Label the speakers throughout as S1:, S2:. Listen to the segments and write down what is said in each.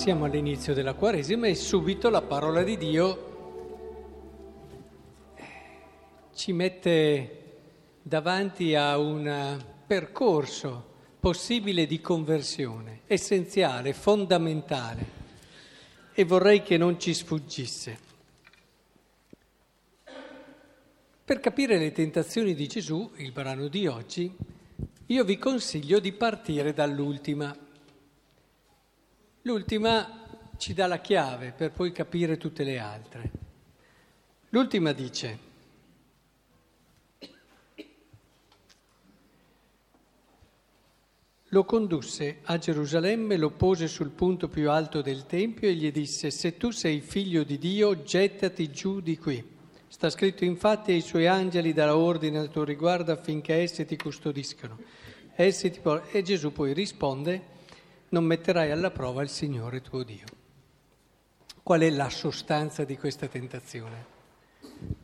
S1: Siamo all'inizio della Quaresima e subito la parola di Dio ci mette davanti a un percorso possibile di conversione, essenziale, fondamentale, e vorrei che non ci sfuggisse. Per capire le tentazioni di Gesù, il brano di oggi, io vi consiglio di partire dall'ultima. L'ultima ci dà la chiave per poi capire tutte le altre. L'ultima dice, Lo condusse a Gerusalemme, lo pose sul punto più alto del Tempio e gli disse, se tu sei figlio di Dio, gettati giù di qui. Sta scritto infatti ai suoi angeli darà ordine al tuo riguardo affinché essi ti custodiscano. Essi ti por- e Gesù poi risponde, non metterai alla prova il Signore tuo Dio. Qual è la sostanza di questa tentazione?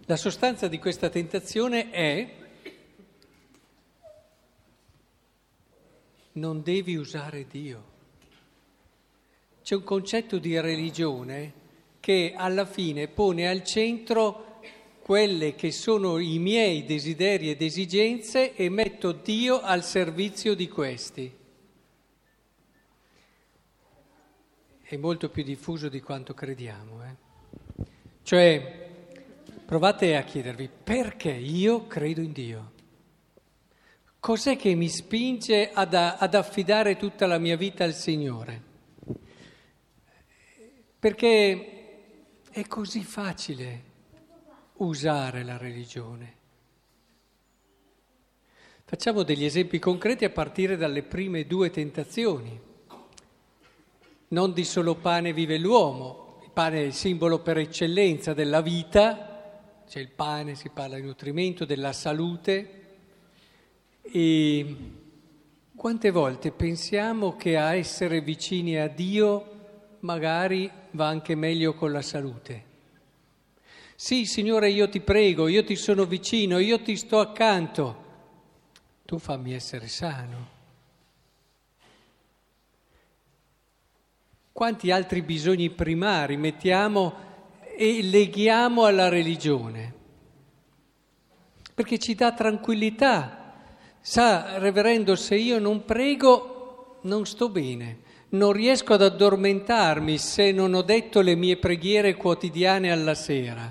S1: La sostanza di questa tentazione è non devi usare Dio. C'è un concetto di religione che alla fine pone al centro quelle che sono i miei desideri ed esigenze e metto Dio al servizio di questi. È molto più diffuso di quanto crediamo. Eh? Cioè, provate a chiedervi perché io credo in Dio. Cos'è che mi spinge ad, ad affidare tutta la mia vita al Signore? Perché è così facile usare la religione. Facciamo degli esempi concreti a partire dalle prime due tentazioni. Non di solo pane vive l'uomo, il pane è il simbolo per eccellenza della vita, c'è il pane, si parla di nutrimento, della salute, e quante volte pensiamo che a essere vicini a Dio magari va anche meglio con la salute? Sì, Signore, io ti prego, io ti sono vicino, io ti sto accanto. Tu fammi essere sano. Quanti altri bisogni primari mettiamo e leghiamo alla religione? Perché ci dà tranquillità Sa, reverendo, se io non prego non sto bene, non riesco ad addormentarmi se non ho detto le mie preghiere quotidiane alla sera,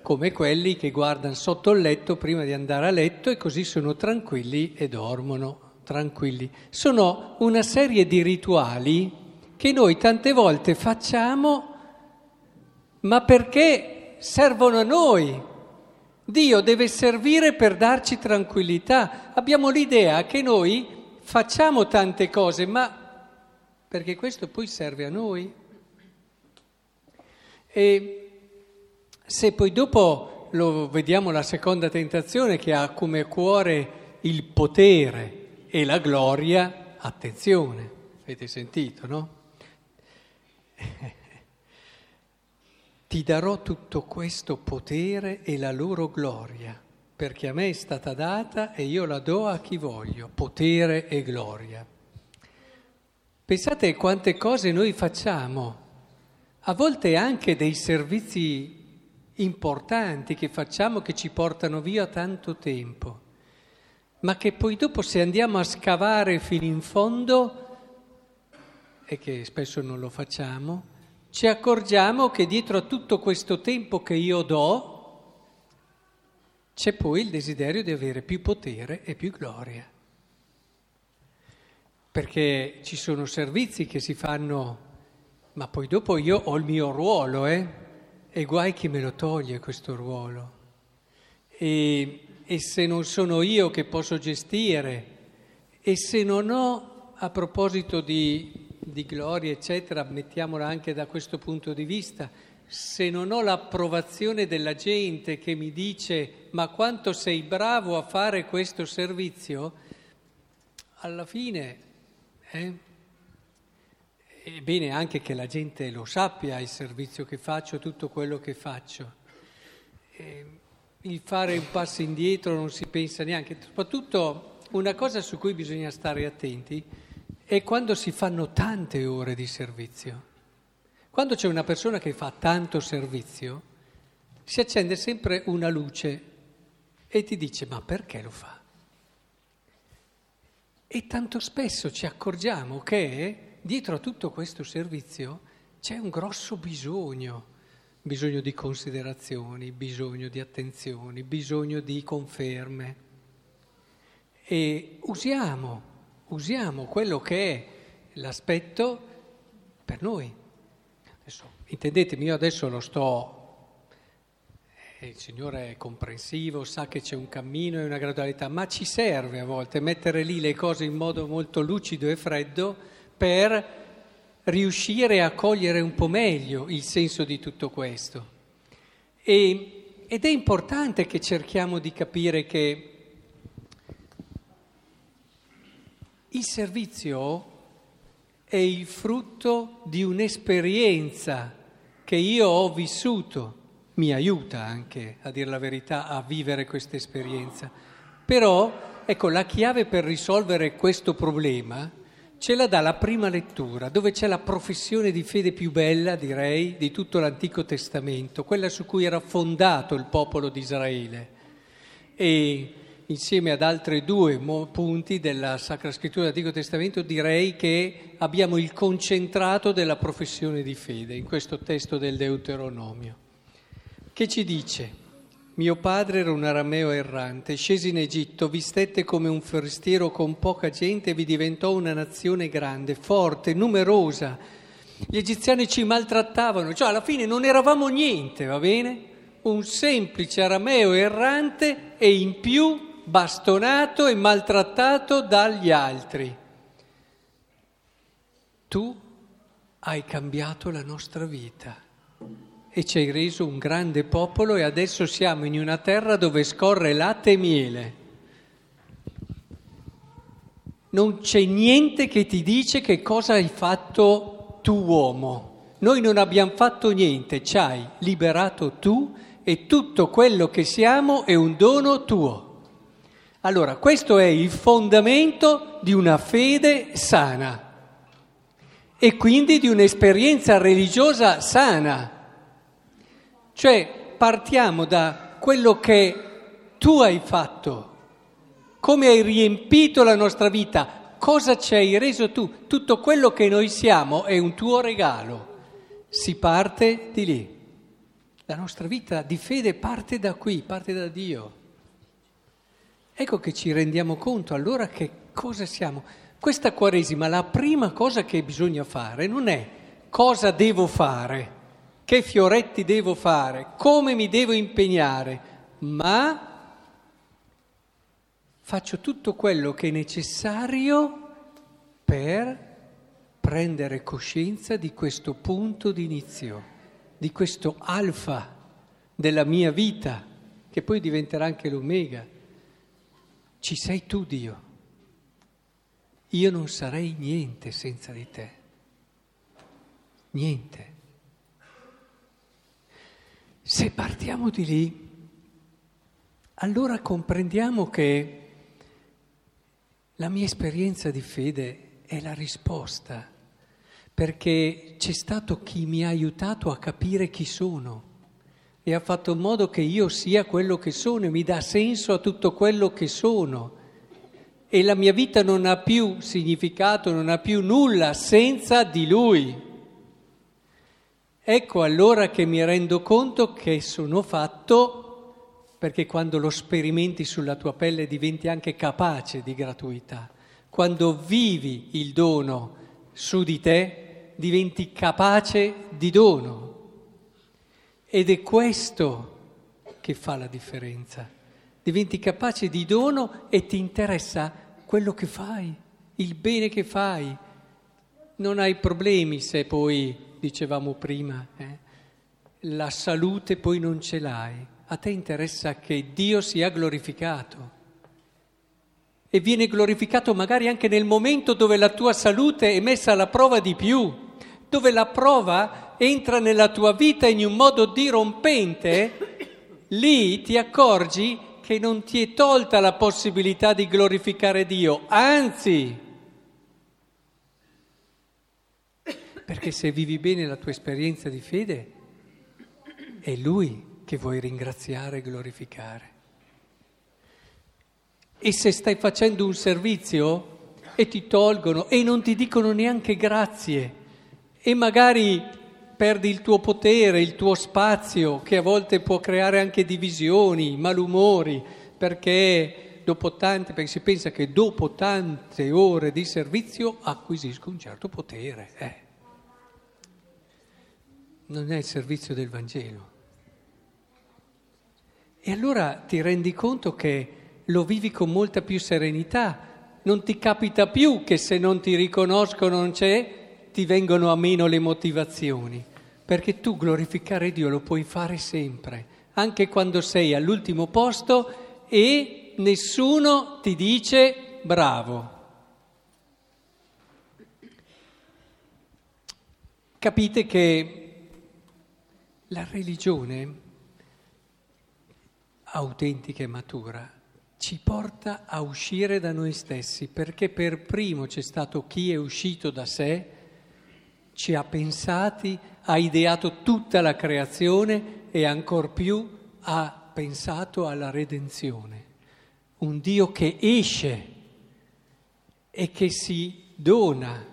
S1: come quelli che guardano sotto il letto prima di andare a letto e così sono tranquilli e dormono tranquilli. Sono una serie di rituali che noi tante volte facciamo, ma perché servono a noi, Dio deve servire per darci tranquillità. Abbiamo l'idea che noi facciamo tante cose, ma perché questo poi serve a noi. E se poi dopo lo vediamo la seconda tentazione che ha come cuore il potere e la gloria, attenzione, avete sentito, no? Ti darò tutto questo potere e la loro gloria, perché a me è stata data e io la do a chi voglio, potere e gloria. Pensate quante cose noi facciamo, a volte anche dei servizi importanti che facciamo che ci portano via tanto tempo, ma che poi dopo se andiamo a scavare fino in fondo, e che spesso non lo facciamo, ci accorgiamo che dietro a tutto questo tempo che io do c'è poi il desiderio di avere più potere e più gloria. Perché ci sono servizi che si fanno, ma poi dopo io ho il mio ruolo, eh? E guai chi me lo toglie questo ruolo. E, e se non sono io che posso gestire, e se non ho, a proposito di di gloria, eccetera, mettiamola anche da questo punto di vista, se non ho l'approvazione della gente che mi dice ma quanto sei bravo a fare questo servizio, alla fine eh, è bene anche che la gente lo sappia il servizio che faccio, tutto quello che faccio. Eh, il fare un passo indietro non si pensa neanche, soprattutto una cosa su cui bisogna stare attenti è quando si fanno tante ore di servizio. Quando c'è una persona che fa tanto servizio, si accende sempre una luce e ti dice ma perché lo fa? E tanto spesso ci accorgiamo che dietro a tutto questo servizio c'è un grosso bisogno, bisogno di considerazioni, bisogno di attenzioni, bisogno di conferme. E usiamo, usiamo quello che è l'aspetto per noi. Adesso, intendetemi, io adesso lo sto il Signore è comprensivo, sa che c'è un cammino e una gradualità, ma ci serve a volte mettere lì le cose in modo molto lucido e freddo per riuscire a cogliere un po' meglio il senso di tutto questo. E, ed è importante che cerchiamo di capire che il servizio è il frutto di un'esperienza che io ho vissuto mi aiuta anche, a dire la verità, a vivere questa esperienza. Però, ecco, la chiave per risolvere questo problema ce la dà la prima lettura, dove c'è la professione di fede più bella, direi, di tutto l'Antico Testamento, quella su cui era fondato il popolo di Israele. E insieme ad altri due punti della Sacra Scrittura dell'Antico Testamento direi che abbiamo il concentrato della professione di fede in questo testo del Deuteronomio che ci dice, mio padre era un arameo errante, scese in Egitto, vi stette come un forestiero con poca gente e vi diventò una nazione grande, forte, numerosa. Gli egiziani ci maltrattavano, cioè alla fine non eravamo niente, va bene? Un semplice arameo errante e in più bastonato e maltrattato dagli altri. Tu hai cambiato la nostra vita e ci hai reso un grande popolo e adesso siamo in una terra dove scorre latte e miele. Non c'è niente che ti dice che cosa hai fatto tu uomo. Noi non abbiamo fatto niente, ci hai liberato tu e tutto quello che siamo è un dono tuo. Allora, questo è il fondamento di una fede sana e quindi di un'esperienza religiosa sana. Cioè partiamo da quello che tu hai fatto, come hai riempito la nostra vita, cosa ci hai reso tu. Tutto quello che noi siamo è un tuo regalo. Si parte di lì. La nostra vita di fede parte da qui, parte da Dio. Ecco che ci rendiamo conto allora che cosa siamo. Questa Quaresima, la prima cosa che bisogna fare non è cosa devo fare che fioretti devo fare, come mi devo impegnare, ma faccio tutto quello che è necessario per prendere coscienza di questo punto d'inizio, di questo alfa della mia vita, che poi diventerà anche l'omega. Ci sei tu, Dio. Io non sarei niente senza di te. Niente. Se partiamo di lì, allora comprendiamo che la mia esperienza di fede è la risposta, perché c'è stato chi mi ha aiutato a capire chi sono e ha fatto in modo che io sia quello che sono e mi dà senso a tutto quello che sono. E la mia vita non ha più significato, non ha più nulla senza di lui. Ecco allora che mi rendo conto che sono fatto perché quando lo sperimenti sulla tua pelle diventi anche capace di gratuità. Quando vivi il dono su di te diventi capace di dono. Ed è questo che fa la differenza. Diventi capace di dono e ti interessa quello che fai, il bene che fai. Non hai problemi se poi dicevamo prima, eh? la salute poi non ce l'hai, a te interessa che Dio sia glorificato. E viene glorificato magari anche nel momento dove la tua salute è messa alla prova di più, dove la prova entra nella tua vita in un modo dirompente, lì ti accorgi che non ti è tolta la possibilità di glorificare Dio, anzi Perché se vivi bene la tua esperienza di fede, è Lui che vuoi ringraziare e glorificare. E se stai facendo un servizio e ti tolgono e non ti dicono neanche grazie e magari perdi il tuo potere, il tuo spazio, che a volte può creare anche divisioni, malumori, perché tante, perché si pensa che dopo tante ore di servizio acquisisco un certo potere. Eh. Non è il servizio del Vangelo. E allora ti rendi conto che lo vivi con molta più serenità. Non ti capita più che se non ti riconoscono non c'è, ti vengono a meno le motivazioni, perché tu glorificare Dio lo puoi fare sempre, anche quando sei all'ultimo posto e nessuno ti dice bravo. Capite che la religione autentica e matura ci porta a uscire da noi stessi, perché per primo c'è stato chi è uscito da sé, ci ha pensati, ha ideato tutta la creazione e ancor più ha pensato alla redenzione. Un Dio che esce e che si dona.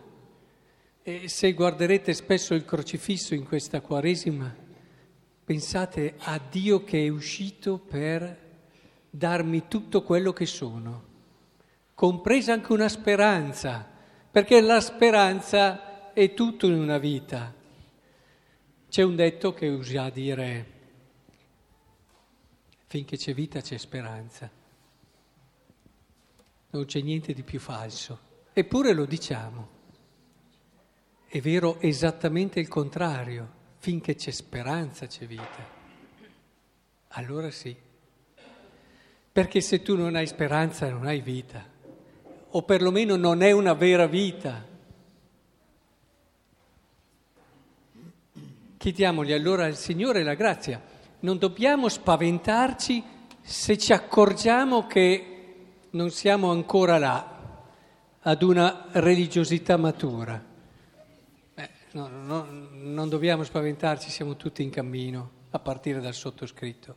S1: E se guarderete spesso il crocifisso in questa Quaresima, pensate a Dio che è uscito per darmi tutto quello che sono, compresa anche una speranza, perché la speranza è tutto in una vita. C'è un detto che usa dire finché c'è vita c'è speranza. Non c'è niente di più falso. Eppure lo diciamo. È vero esattamente il contrario. Finché c'è speranza c'è vita. Allora sì. Perché se tu non hai speranza non hai vita, o perlomeno non è una vera vita. Chiediamogli allora al Signore la grazia. Non dobbiamo spaventarci se ci accorgiamo che non siamo ancora là, ad una religiosità matura. Eh, no, no, non dobbiamo spaventarci, siamo tutti in cammino, a partire dal sottoscritto.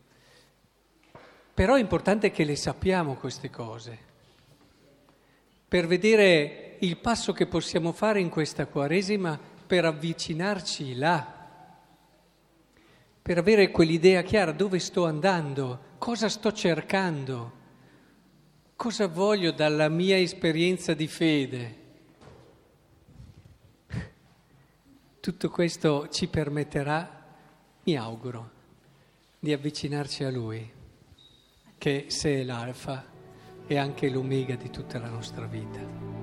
S1: Però è importante che le sappiamo queste cose, per vedere il passo che possiamo fare in questa Quaresima per avvicinarci là, per avere quell'idea chiara dove sto andando, cosa sto cercando, cosa voglio dalla mia esperienza di fede. Tutto questo ci permetterà, mi auguro, di avvicinarci a Lui che se è l'alfa è anche l'omega di tutta la nostra vita.